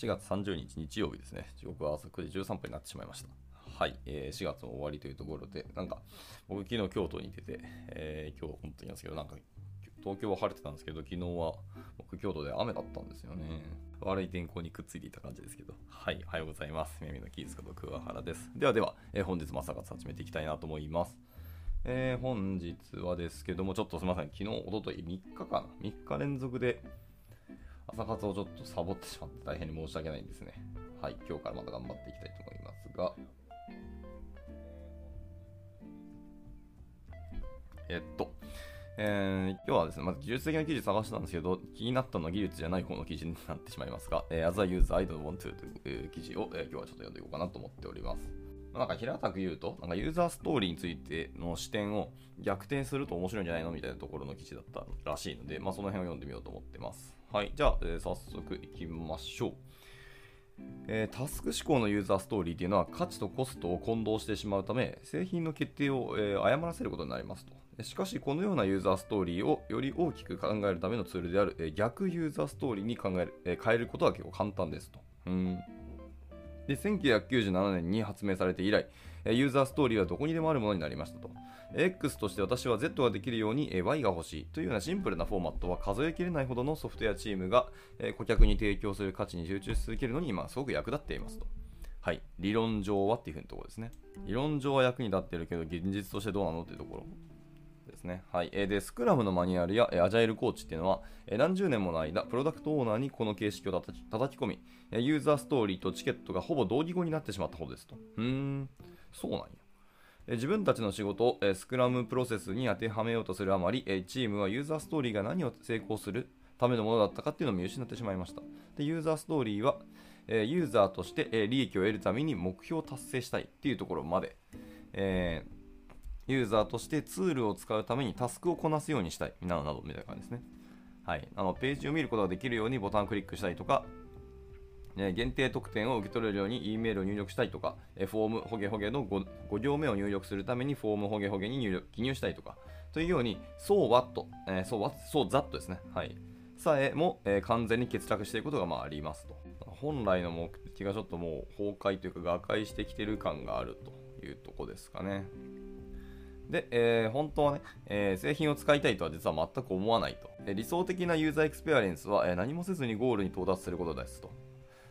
4月30日日曜日ですね。時刻は朝9時13分になってしまいました。はい、えー、4月の終わりというところで、なんか、僕昨日京都にいて、えー、今日本当にいますけど、なんか、東京は晴れてたんですけど、昨日は僕京都で雨だったんですよね。悪い天候にくっついていた感じですけど。はい、おはようございます。耳のキースこと桑原です。ではでは、えー、本日も朝活始めていきたいなと思います。えー、本日はですけども、ちょっとすみません、昨日、おととい3日かな ?3 日連続で朝活をちょっとサボってしまって大変に申し訳ないんですね。はい、今日からまた頑張っていきたいと思いますが、えっと、えー、今日はですね、まず技術的な記事探してたんですけど、気になったのは技術じゃない方の記事になってしまいますが、えー、As I use I don't want to という記事を、えー、今日はちょっと読んでいこうかなと思っております。なんか平たく言うと、なんかユーザーストーリーについての視点を逆転すると面白いんじゃないのみたいなところの記事だったらしいので、まあその辺を読んでみようと思ってます。はい、じゃあ、えー、早速いきましょう。えー、タスク思考のユーザーストーリーというのは価値とコストを混同してしまうため製品の決定を、えー、誤らせることになりますと。しかしこのようなユーザーストーリーをより大きく考えるためのツールである、えー、逆ユーザーストーリーに考える、え変えることは結構簡単ですと。うん。で1997年に発明されて以来ユーザーストーリーはどこにでもあるものになりましたと X として私は Z ができるように Y が欲しいというようなシンプルなフォーマットは数えきれないほどのソフトウェアチームが顧客に提供する価値に集中し続けるのに今すごく役立っていますと。はい。理論上はっていうふうなところですね。理論上は役に立ってるけど、現実としてどうなのっていうところですね。はい。で、スクラムのマニュアルやえアジャイルコーチっていうのは、え何十年もの間、プロダクトオーナーにこの形式を叩き叩き込み、ユーザーストーリーとチケットがほぼ同義語になってしまったほどですと。うーん、そうなんや。自分たちの仕事をスクラムプロセスに当てはめようとするあまり、チームはユーザーストーリーが何を成功するためのものだったかっていうのを見失ってしまいました。でユーザーストーリーは、ユーザーとして利益を得るために目標を達成したいっていうところまで、えー、ユーザーとしてツールを使うためにタスクをこなすようにしたい、などなどみたいな感じですね。はい、あのページを見ることができるようにボタンをクリックしたりとか、限定特典を受け取れるように E メールを入力したいとか、フォームホゲホゲの 5, 5行目を入力するためにフォームホゲホゲに入力記入したいとか、というように、 so what、えー、 so what、so that ですね。はい。さえも、えー、完全に欠落していることがまあありますと。本来の目的がちょっともう崩壊というか、瓦解してきてる感があるというとこですかね。で、えー、本当はね、えー、製品を使いたいとは実は全く思わないと。理想的なユーザーエクスペリエンスは、え、何もせずにゴールに到達することですと。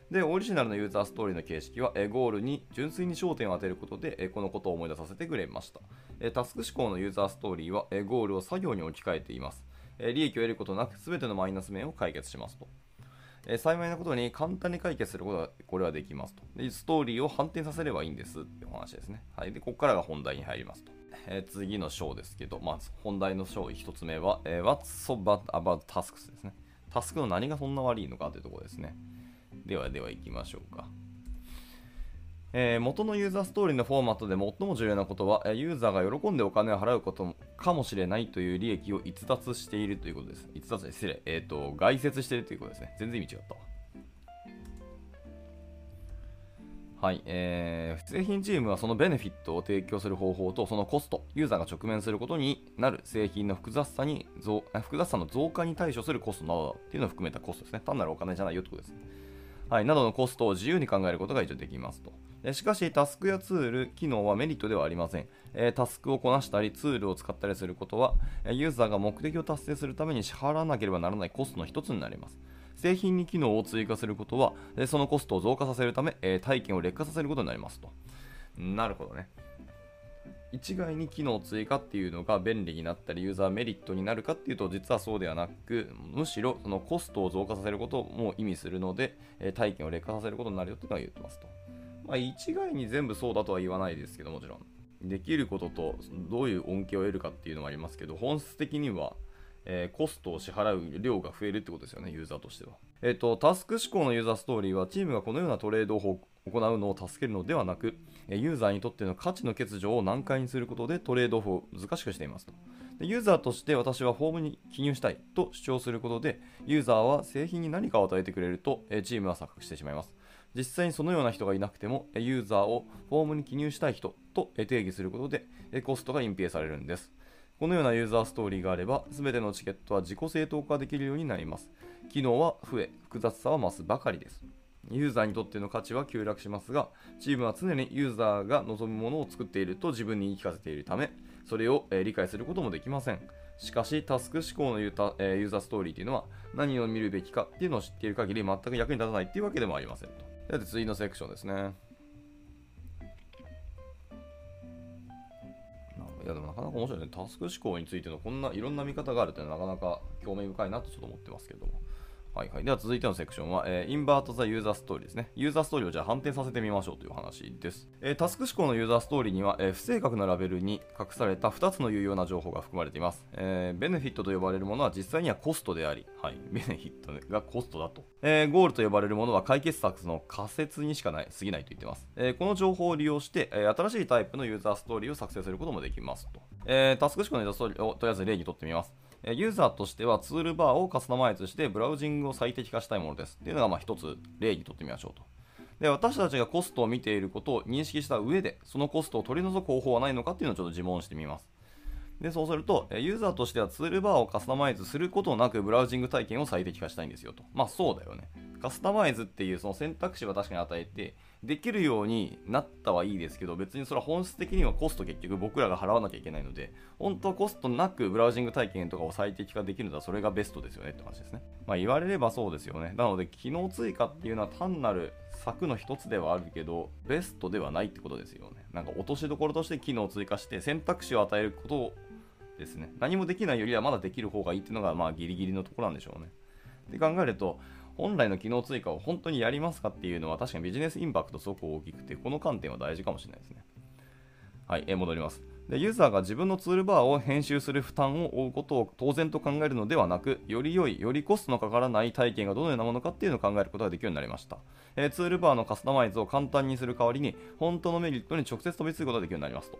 で、オリジナルのユーザーストーリーの形式は、えゴールに純粋に焦点を当てることで、えこのことを思い出させてくれました。えタスク思考のユーザーストーリーは、えゴールを作業に置き換えています。え利益を得ることなく全てのマイナス面を解決しますと。え幸いなことに簡単に解決することがこれはできますとで。ストーリーを反転させればいいんですってお話ですね。はい。で、ここからが本題に入りますと。えー、次の章ですけど、まず本題の章1つ目は、えー、What's so bad about tasks ですね。タスクの何がそんな悪いのかというところですね。ではでは行きましょうか。えー、元のユーザーストーリーのフォーマットで最も重要なことは、ユーザーが喜んでお金を払うことかもしれないという利益を逸脱しているということです。逸脱失礼。えっ、ー、と、外説しているということですね。全然意味違ったわ。はい、えー、製品チームはそのベネフィットを提供する方法とそのコスト、ユーザーが直面することになる製品の複雑さに複雑さの増加に対処するコストなどっていうのを含めたコストですね。単なるお金じゃないよってことです。はい、などのコストを自由に考えることが一応できますと。しかし、タスクやツール、機能はメリットではありません。えタスクをこなしたり、ツールを使ったりすることは、ユーザーが目的を達成するために支払わなければならないコストの一つになります。製品に機能を追加することは、そのコストを増加させるため、え体験を劣化させることになりますと。なるほどね。一概に機能追加っていうのが便利になったりユーザーメリットになるかっていうと実はそうではなくむしろそのコストを増加させることも意味するので、え体験を劣化させることになるよっていうのは言ってますと。まあ、一概に全部そうだとは言わないですけどもちろん。できることとどういう恩恵を得るかっていうのもありますけど本質的にはえー、コストを支払う量が増えるってことですよね、ユーザーとしては。えっ、ー、と、タスク思考のユーザーストーリーは、チームがこのようなトレードを行うのを助けるのではなく、ユーザーにとっての価値の欠如を難解にすることでトレードオフを難しくしていますと。でユーザーとして私はフォームに記入したいと主張することで、ユーザーは製品に何かを与えてくれると、えチームは錯覚してしまいます。実際にそのような人がいなくても、ユーザーをフォームに記入したい人と定義することで、コストが隠蔽されるんです。このようなユーザーストーリーがあれば、すべてのチケットは自己正当化できるようになります。機能は増え、複雑さは増すばかりです。ユーザーにとっての価値は急落しますが、チームは常にユーザーが望むものを作っていると自分に言い聞かせているため、それを、え理解することもできません。しかし、タスク思考のユータ、えユーザーストーリーというのは、何を見るべきかっていうのを知っている限り、全く役に立たないっていうわけでもありませんと。で、次のセクションですね。やでもなかなか面白いね。タスク思考についてのこんないろんな見方があるってなかなか興味深いなとちょっと思ってますけども。はいはい。では続いてのセクションは、えー、インバート・ザ・ユーザーストーリーですね。ユーザーストーリーをじゃあ反転させてみましょうという話です。えー、タスク思考のユーザーストーリーには、えー、不正確なラベルに隠された2つの有用な情報が含まれています。えベネフィットと呼ばれるものは実際にはコストであり、はい、ベネフィットがコストだと。えゴールと呼ばれるものは解決策の仮説にしかない、過ぎないと言ってます。えこの情報を利用して、え新しいタイプのユーザーストーリーを作成することもできますと。えタスク思考のユーザーストーリーをとりあえず例にとってみます。ユーザーとしてはツールバーをカスタマイズしてブラウジングを最適化したいものですっていうのがまあ一つ例にとってみましょうと。で私たちがコストを見ていることを認識した上でそのコストを取り除く方法はないのかっていうのをちょっと自問してみます。でそうすると、ユーザーとしてはツールバーをカスタマイズすることなくブラウジング体験を最適化したいんですよと。まあそうだよね。カスタマイズっていうその選択肢は確かに与えて、できるようになったはいいですけど、別にそれは本質的にはコスト結局僕らが払わなきゃいけないので、本当はコストなくブラウジング体験とかを最適化できるのはそれがベストですよねって話ですね。まあ言われればそうですよね。なので機能追加っていうのは単なる策の一つではあるけど、ベストではないってことですよね。なんか落としどころとして機能を追加して選択肢を与えることをですね。何もできないよりはまだできる方がいいっていうのがまあギリギリのところなんでしょうね。って考えると、本来の機能追加を本当にやりますかっていうのは確かにビジネスインパクトすごく大きくて、この観点は大事かもしれないですね。はい、え戻ります。でユーザーが自分のツールバーを編集する負担を負うことを当然と考えるのではなく、より良い、よりコストのかからない体験がどのようなものかっていうのを考えることができるようになりました。えー、ツールバーのカスタマイズを簡単にする代わりに、本当のメリットに直接飛びつくことができるようになりますと。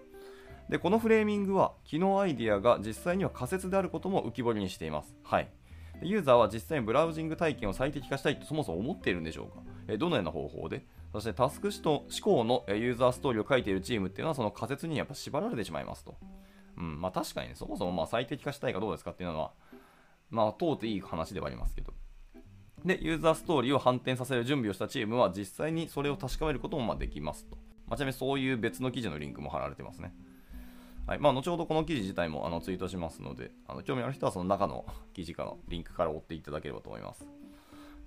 で、このフレーミングは、機能アイディアが実際には仮説であることも浮き彫りにしています。はい。ユーザーは実際にブラウジング体験を最適化したいとそもそも思っているんでしょうか、えどのような方法で？そしてタスク思考のユーザーストーリーを書いているチームっていうのはその仮説にやっぱ縛られてしまいますと。うん、まあ確かにね、そもそもま最適化したいかどうですかっていうのは、まあ通っていい話ではありますけど。で、ユーザーストーリーを反転させる準備をしたチームは実際にそれを確かめることもまできますと。まあ、ちなみにそういう別の記事のリンクも貼られてますね。はいまあ、後ほどこの記事自体もあのツイートしますので、あの興味ある人はその中の記事からリンクから追っていただければと思います。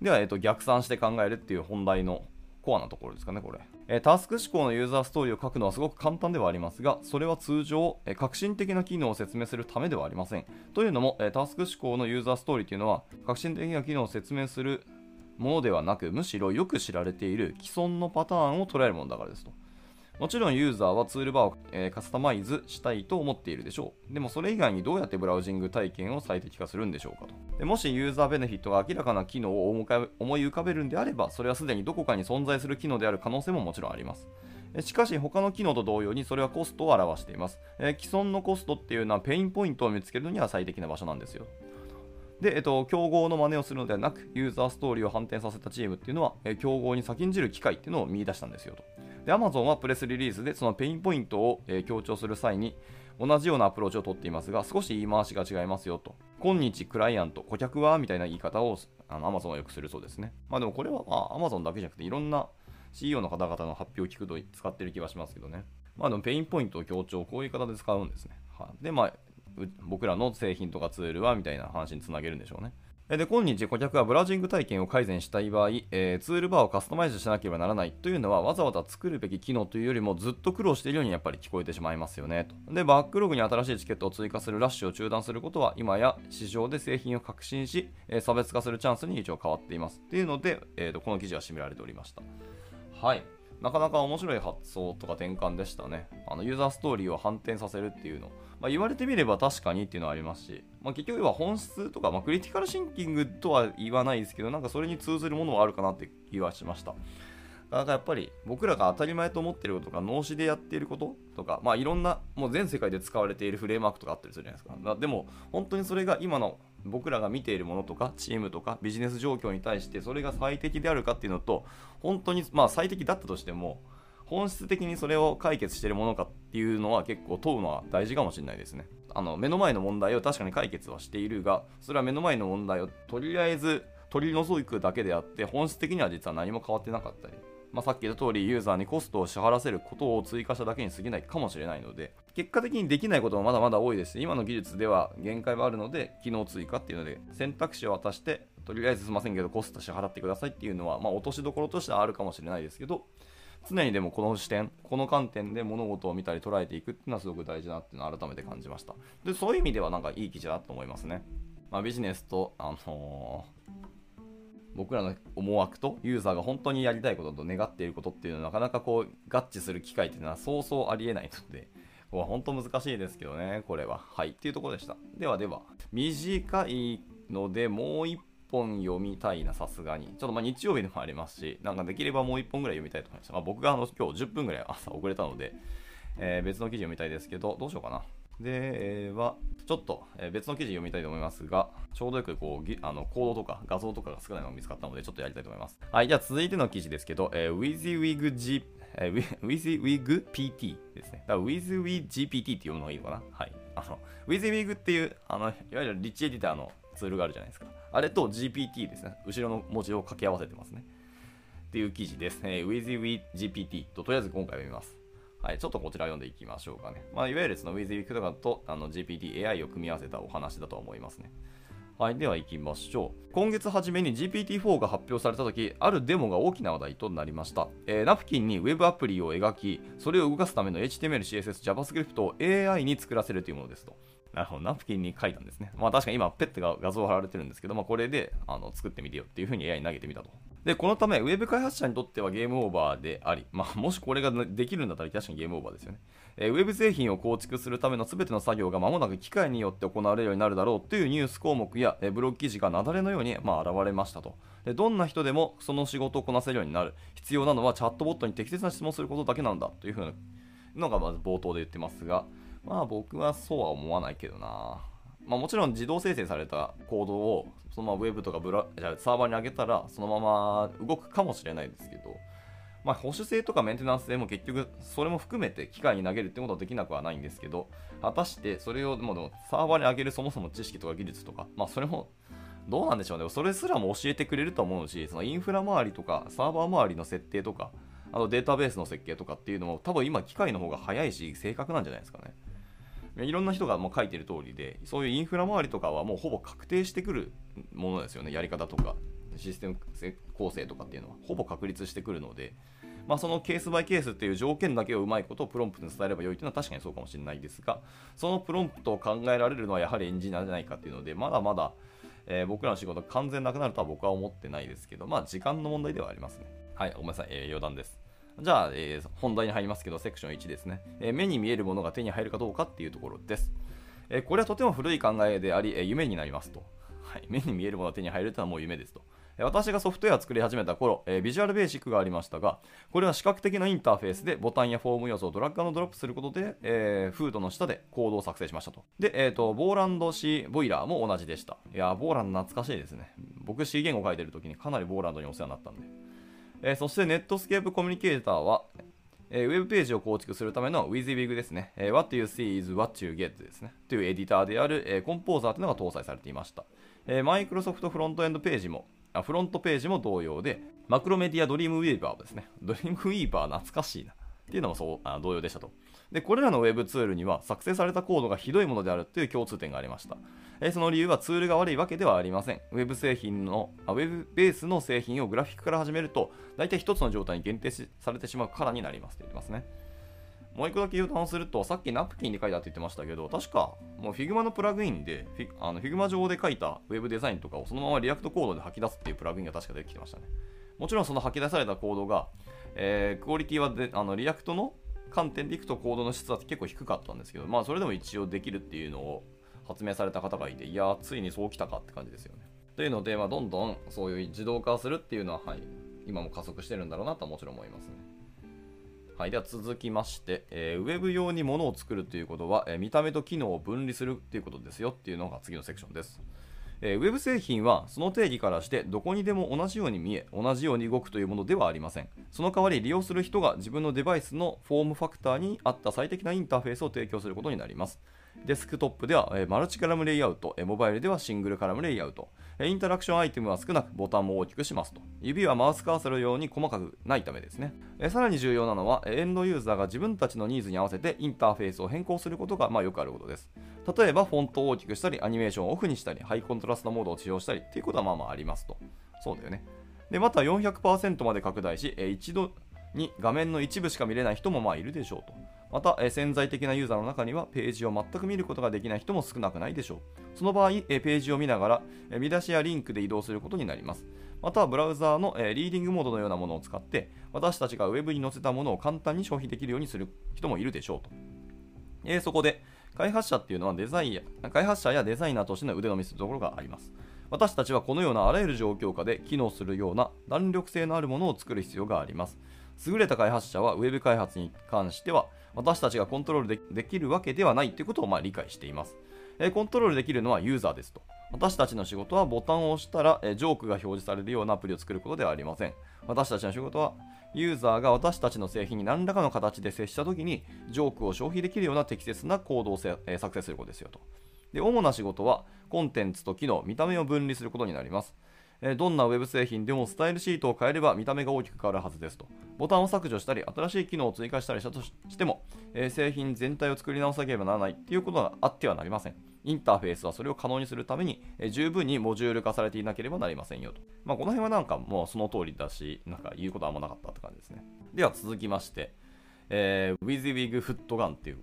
では、えっと、逆算して考えるっていう本題のコアなところですかね、これ。え、タスク思考のユーザーストーリーを書くのはすごく簡単ではありますが、それは通常、え、革新的な機能を説明するためではありません。というのも、え、タスク志向のユーザーストーリーというのは、革新的な機能を説明するものではなく、むしろよく知られている既存のパターンを捉えるものだからですと。もちろんユーザーはツールバーを、カスタマイズしたいと思っているでしょう。でもそれ以外にどうやってブラウジング体験を最適化するんでしょうかと。でもしユーザーベネフィットが明らかな機能を思い浮かべるんであれば、それはすでにどこかに存在する機能である可能性ももちろんあります。しかし他の機能と同様にそれはコストを表しています、え、既存のコストっていうのはペインポイントを見つけるのには最適な場所なんですよ。で、えっと、競合の真似をするのではなく、ユーザーストーリーを反転させたチームっていうのは、え、競合に先んじる機会っていうのを見出したんですよと。で、Amazon はプレスリリースでそのペインポイントを、え、強調する際に同じようなアプローチをとっていますが、少し言い回しが違いますよと。今日クライアント、顧客はみたいな言い方をあの Amazon はよくするそうですね。まあでもこれは、まあ、Amazon だけじゃなくていろんな CEO の方々の発表を聞くと使ってる気はしますけどね。まあでもペインポイントを強調、こういう言い方で使うんですね。は、で、まあ、僕らの製品とかツールはみたいな話につなげるんでしょうね。で、今日顧客はブラウジング体験を改善したい場合、えー、ツールバーをカスタマイズしなければならないというのはわざわざ作るべき機能というよりもずっと苦労しているようにやっぱり聞こえてしまいますよねと。で、バックログに新しいチケットを追加するラッシュを中断することは今や市場で製品を革新し、えー、差別化するチャンスに一応変わっています。っていうので、えーと、この記事は締められておりました。はい。なかなか面白い発想とか転換でしたね。あのユーザーストーリーを反転させるっていうの。まあ、言われてみれば確かにっていうのはありますし、まあ、結局は本質とか、まあ、クリティカルシンキングとは言わないですけど、なんかそれに通ずるものはあるかなって気はしました。だからやっぱり僕らが当たり前と思ってることとか脳死でやっていることとか、まあ、いろんなもう全世界で使われているフレームワークとかあったりするじゃないですか。でも本当にそれが今の僕らが見ているものとかチームとかビジネス状況に対してそれが最適であるかっていうのと本当にまあ最適だったとしても本質的にそれを解決してるものかっていうのは結構問うのは大事かもしれないですね。あの目の前の問題を確かに解決はしているがそれは目の前の問題をとりあえず取り除くだけであって本質的には実は何も変わってなかったりまあ、さっき言った通りユーザーにコストを支払わせることを追加しただけに過ぎないかもしれないので結果的にできないこともまだまだ多いです。今の技術では限界はあるので機能追加っていうので選択肢を渡してとりあえずすいませんけどコスト支払ってくださいっていうのは、まあ、落としどころとしてはあるかもしれないですけど常にでもこの視点この観点で物事を見たり捉えていくっていうのはすごく大事だなっていうのを改めて感じました。でそういう意味ではなんかいい記事だと思いますね、まあ、ビジネスと、あのー僕らの思惑とユーザーが本当にやりたいことと願っていることっていうのはなかなかこう合致する機会っていうのはそうそうありえないので、ここ本当難しいですけどね、これは。はい、っていうところでした。ではでは、短いのでもう一本読みたいな、さすがに。ちょっとまあ日曜日でもありますし、なんかできればもう一本ぐらい読みたいと思いました。まあ、僕があの今日10分ぐらい朝遅れたので、えー、別の記事読みたいですけど、どうしようかな。で、は、ちょっと、別の記事読みたいと思いますが、ちょうどよくこうあのコードとか画像とかが少ないのが見つかったので、ちょっとやりたいと思います。はい、じゃあ続いての記事ですけど、えー、WYSIWYG、えー、WYSIWYG PT ですね。だから WYSIWYGPT って読むのがいいのかな？はい。あの、WYSIWYG っていう、あの、いわゆるリッチエディターのツールがあるじゃないですか。あれと GPT ですね。後ろの文字を掛け合わせてますね。っていう記事です。えー、WYSIWYGPT ととりあえず今回読みます。はい、ちょっとこちら読んでいきましょうかね。まあ、いわゆるその WithWeek とかとあの GPT、AI を組み合わせたお話だと思いますね。はい、では行きましょう。今月初めに GPT-4 が発表された時、あるデモが大きな話題となりました。えー、ナプキンに Web アプリを描き、それを動かすための HTML、CSS、JavaScript を AI に作らせるというものですと。なるほど、ナプキンに書いたんですね。まあ確かに今、ペットが画像を貼られてるんですけど、まあ、これであの作ってみてよっていうふうに AI に投げてみたと。で、このため、ウェブ開発者にとってはゲームオーバーであり、まあ、もしこれができるんだったら確かにゲームオーバーですよね。えー、ウェブ製品を構築するための全ての作業が間もなく機械によって行われるようになるだろうというニュース項目や、えー、ブログ記事が雪崩のように、まあ、現れましたとで。どんな人でもその仕事をこなせるようになる。必要なのはチャットボットに適切な質問することだけなんだというふうなのがまず冒頭で言ってますが、まあ僕はそうは思わないけどな。まあ、もちろん自動生成されたコードをそのままウェブとかブラじゃサーバーに上げたらそのまま動くかもしれないですけど、まあ、保守性とかメンテナンス性も結局それも含めて機械に投げるってことはできなくはないんですけど果たしてそれをでもうサーバーに上げるそもそも知識とか技術とか、まあ、それもどうなんでしょうねそれすらも教えてくれると思うしそのインフラ周りとかサーバー周りの設定とかあとデータベースの設計とかっていうのも多分今機械の方が早いし正確なんじゃないですかね。いろんな人がもう書いてる通りで、そういうインフラ周りとかはもうほぼ確定してくるものですよね、やり方とか、システム構成とかっていうのは、ほぼ確立してくるので、まあ、そのケースバイケースっていう条件だけをうまいことをプロンプトに伝えればよいというのは確かにそうかもしれないですが、そのプロンプトを考えられるのはやはりエンジニアじゃないかっていうので、まだまだ、えー、僕らの仕事完全なくなるとは僕は思ってないですけど、まあ時間の問題ではありますね。はい、ごめんなさい、えー、余談です。じゃあ、えー、本題に入りますけど、セクション1ですね、えー、目に見えるものが手に入るかどうかっていうところです。えー、これはとても古い考えであり、え夢になりますと。はい、目に見えるものが手に入るというのはもう夢ですと。私がソフトウェアを作り始めた頃、えー、ビジュアルベーシックがありましたが、これは視覚的なインターフェースでボタンやフォーム要素をドラッグドロップすることで、えー、フードの下でコードを作成しましたと。で、えーと、ボーランド C ボイラーも同じでした。いや、ボーランド懐かしいですね。僕 C 言語書いてる時にかなりボーランドにお世話になったんで。えー、そしてネットスケープコミュニケーターは、えー、ウェブページを構築するための WYSIWYG ですね、えー、What you see is what you get ですね。というエディターである、えー、コンポーザーというのが搭載されていました。えー、マイクロソフトフロントエンドページも、あフロントページも同様で、マクロメディアドリームウィーバーですね。ドリームウィーバー懐かしいな。っていうのもそうあ同様でしたと。で、これらの Web ツールには作成されたコードがひどいものであるという共通点がありました。えその理由はツールが悪いわけではありません。Web 製品の、あ Web ベースの製品をグラフィックから始めると、大体1つの状態に限定されてしまうからになりますと言ってますね。もう一個だけ余談すると、さっきナプキンで書いたって言ってましたけど、確か、もう Figma のプラグインで、あの Figma 上で書いた Web デザインとかをそのまま React コードで吐き出すっていうプラグインが確か出てきてましたね。もちろんその吐き出されたコードが、えー、クオリティはであの React の観点でいくとコードの質は結構低かったんですけど、まあそれでも一応できるっていうのを発明された方がいて、いやついにそうきたかって感じですよね。というので、まあ、どんどんそういう自動化するっていうのは、はい、今も加速してるんだろうなとはもちろん思いますね。はい、では続きまして、えー、ウェブ用に物を作るということは、えー、見た目と機能を分離するということですよっていうのが次のセクションです。えー、ウェブ製品はその定義からしてどこにでも同じように見え同じように動くというものではありませんその代わり利用する人が自分のデバイスのフォームファクターに合った最適なインターフェースを提供することになりますデスクトップでは、えマルチカラムレイアウト、えモバイルではシングルカラムレイアウト、インタラクションアイテムは少なくボタンも大きくしますと。指はマウスカーソル用に細かくないためですね。えさらに重要なのは、エンドユーザーが自分たちのニーズに合わせてインターフェースを変更することが、まあ、よくあることです。例えば、フォントを大きくしたり、アニメーションをオフにしたり、ハイコントラストモードを使用したりっていうことはまあまあありますと。そうだよね。で、また400%まで拡大し、一度に画面の一部しか見れない人もまあいるでしょうと。また、え潜在的なユーザーの中にはページを全く見ることができない人も少なくないでしょう。その場合、えページを見ながら、え見出しやリンクで移動することになります。またブラウザーの、えリーディングモードのようなものを使って私たちが Web に載せたものを簡単に消費できるようにする人もいるでしょうと。えそこで開発者っていうのはデザインや開発者やデザイナーとしての腕の見せるところがあります。私たちはこのようなあらゆる状況下で機能するような弾力性のあるものを作る必要があります。優れた開発者は Web 開発に関しては私たちがコントロールできるわけではないということをま理解しています、えコントロールできるのはユーザーですと。私たちの仕事はボタンを押したら、えジョークが表示されるようなアプリを作ることではありません。私たちの仕事はユーザーが私たちの製品に何らかの形で接したときにジョークを消費できるような適切なコードを、え作成することですよと。で主な仕事はコンテンツと機能、見た目を分離することになります。えどんな Web 製品でもスタイルシートを変えれば見た目が大きく変わるはずですと。ボタンを削除したり、新しい機能を追加したりしたとしても、え製品全体を作り直さなければならないということがあってはなりません。インターフェースはそれを可能にするために、え十分にモジュール化されていなければなりませんよと。まあ、この辺はなんかもうその通りだし、なんか言うことはあんまなかったって感じですね。では続きまして、えー、WYSIWYG フットガンっていう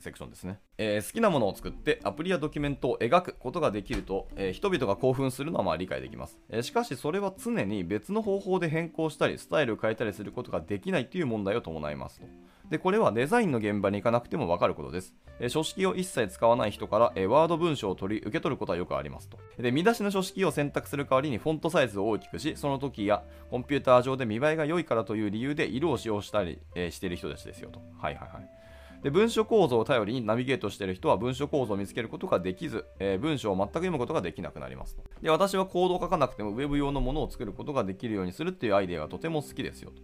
セクションですね、えー、好きなものを作ってアプリやドキュメントを描くことができると、えー、人々が興奮するのはまあ理解できます、えー、しかしそれは常に別の方法で変更したりスタイルを変えたりすることができないという問題を伴いますと。でこれはデザインの現場に行かなくてもわかることです、え書式を一切使わない人から、えワード文章を取り受け取ることはよくありますと。で見出しの書式を選択する代わりにフォントサイズを大きくしその時やコンピューター上で見栄えが良いからという理由で色を使用したり、えしている人たちですよと。はいはいはい。で文書構造を頼りにナビゲートしている人は文書構造を見つけることができず、えー、文章を全く読むことができなくなりますと。で、私はコードを書かなくても Web 用のものを作ることができるようにするっていうアイデアがとても好きですよと。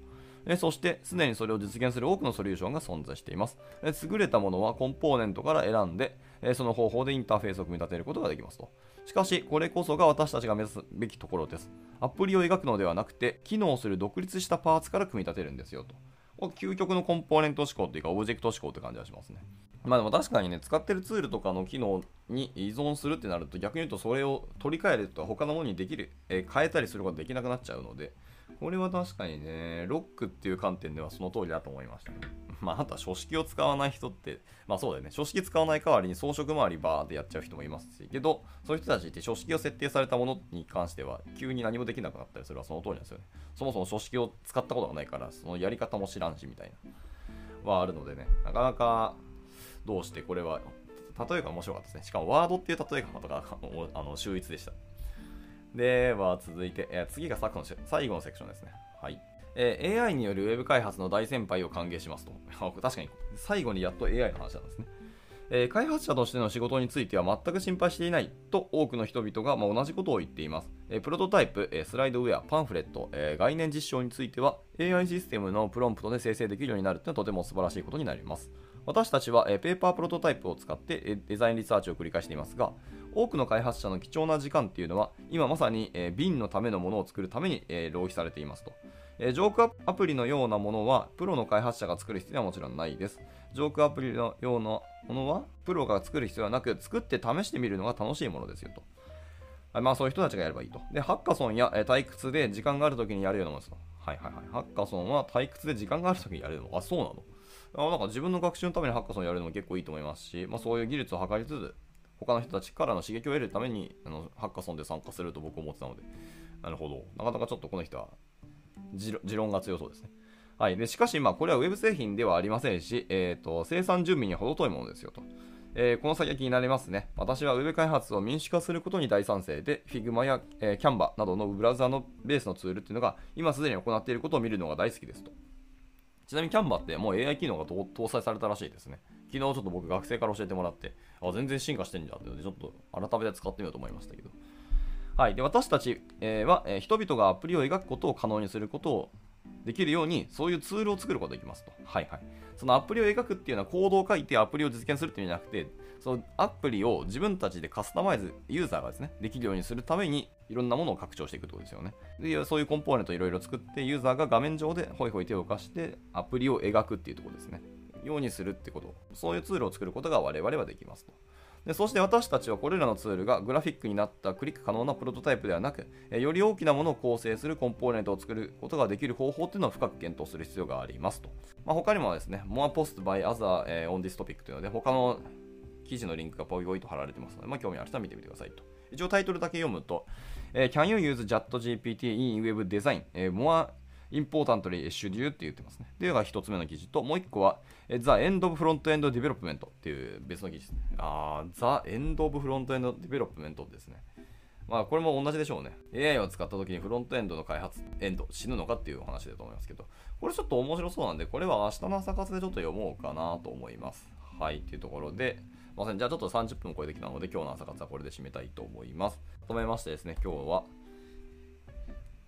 えそして、すでにそれを実現する多くのソリューションが存在しています。え優れたものはコンポーネントから選んで、えその方法でインターフェースを組み立てることができますと。しかし、これこそが私たちが目指すべきところです。アプリを描くのではなくて、機能する独立したパーツから組み立てるんですよと。究極のコンポーネント思考というか、オブジェクト思考って感じがしますね。まあでも確かにね、使ってるツールとかの機能に依存するってなると、逆に言うとそれを取り替えると他のものにできる、えー、変えたりすることができなくなっちゃうので、これは確かにね、ロックっていう観点ではその通りだと思いました。まあ、あとは書式を使わない人って、まあそうだよね、書式使わない代わりに装飾周りバーってやっちゃう人もいますし、けど、そういう人たちって書式を設定されたものに関しては、急に何もできなくなったりするのはその通りなんですよね。そもそも書式を使ったことがないから、そのやり方も知らんしみたいな、はあるのでね、なかなかどうしてこれは、例えが面白かったですね。しかもワードっていう例えがまたあの秀逸でした。では続いて、え次が最後の最後のセクションですね。はい。えー、AI によるウェブ開発の大先輩を歓迎しますと。確かに、最後にやっと AI の話なんですね。えー、開発者としての仕事については全く心配していないと多くの人々が、まあ、同じことを言っています。えー、プロトタイプ、えー、スライドウェア、パンフレット、え概念実証については AI システムのプロンプトで生成できるようになるというのはとても素晴らしいことになります。私たちは、えペーパープロトタイプを使って、えデザインリサーチを繰り返していますが、多くの開発者の貴重な時間っていうのは、今まさに、え瓶のためのものを作るために、え浪費されていますと。えジョークアプリのようなものは、プロの開発者が作る必要はもちろんないです。ジョークアプリのようなものは、プロが作る必要はなく、作って試してみるのが楽しいものですよと。まあそういう人たちがやればいいと。で、ハッカソンや、え退屈で時間があるときにやるようなものですと。はいはいはい。ハッカソンは退屈で時間があるときにやるのあ、そうなのあなんか自分の学習のためにハッカソンやるのも結構いいと思いますし、まあ、そういう技術を図りつつ、他の人たちからの刺激を得るためにあのハッカソンで参加すると僕は思ってたので、なるほど。なかなかちょっとこの人は持論が強そうですね。はい、でしかし、まあ、これは Web 製品ではありませんし、えーと、生産準備に程遠いものですよと。えー、この先は気になりますね。私は Web 開発を民主化することに大賛成で、Figma や、えー、Canva などのブラウザのベースのツールっていうのが今すでに行っていることを見るのが大好きですと。ちなみに Canva ってもう AI 機能が搭載されたらしいですね。昨日ちょっと僕学生から教えてもらって、あ、全然進化してんじゃんってのでちょっと改めて使ってみようと思いましたけど。はい。で、私たち、は、え、人々がアプリを描くことを可能にすることをできるように、そういうツールを作ることができますと。はいはい。そのアプリを描くっていうのはコードを書いてアプリを実現するっていうんじゃなくて、そのアプリを自分たちでカスタマイズ、ユーザーがですね、できるようにするためにいろんなものを拡張していくってことですよね。で、そういうコンポーネントをいろいろ作って、ユーザーが画面上でホイホイ手を動かしてアプリを描くっていうところですね。ようにするってこと。そういうツールを作ることが我々はできますと。でそして私たちはこれらのツールがグラフィックになったクリック可能なプロトタイプではなく、より大きなものを構成するコンポーネントを作ることができる方法っていうのを深く検討する必要がありますと。まあ、他にもですね、More Post by Other、on this topic というので、他の記事のリンクがポイポイと貼られてますので、まあ、興味ある人は見てみてくださいと。一応タイトルだけ読むと、えー、Can you use JATGPT in Web Design?、えー、More importantly should you? って言ってますね。っていうのが一つ目の記事と、もう一個は、The End of Front End Development っていう別の記事ですね。あー、The End of Front End Development ですね。まあこれも同じでしょうね。AI を使った時にフロントエンドの開発エンド死ぬのかっていうお話だと思いますけど、これちょっと面白そうなんで、これは明日の朝活でちょっと読もうかなと思います。はい、っていうところで、ません。じゃあちょっと30分超えてきたので、今日の朝活はこれで締めたいと思います。とめましてですね、今日は、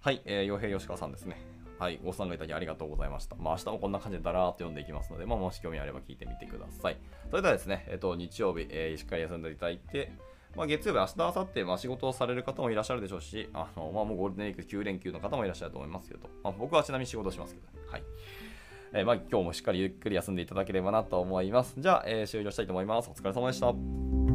はい、えー、洋平吉川さんですね。はい、ご参加いただきありがとうございました。まあ、明日もこんな感じでだらーっと読んでいきますので、まあ、もし興味あれば聞いてみてください。それではですね、えっと、日曜日、えー、しっかり休んでいただいて、まあ、月曜日、明日、明後日、まあ、仕事をされる方もいらっしゃるでしょうし、あのまあ、もうゴールデンウィーク9連休の方もいらっしゃると思いますけど、まあ、僕はちなみに仕事しますけど、はい。えー、まあ、今日もしっかりゆっくり休んでいただければなと思います。じゃあ、えー、終了したいと思います。お疲れ様でした。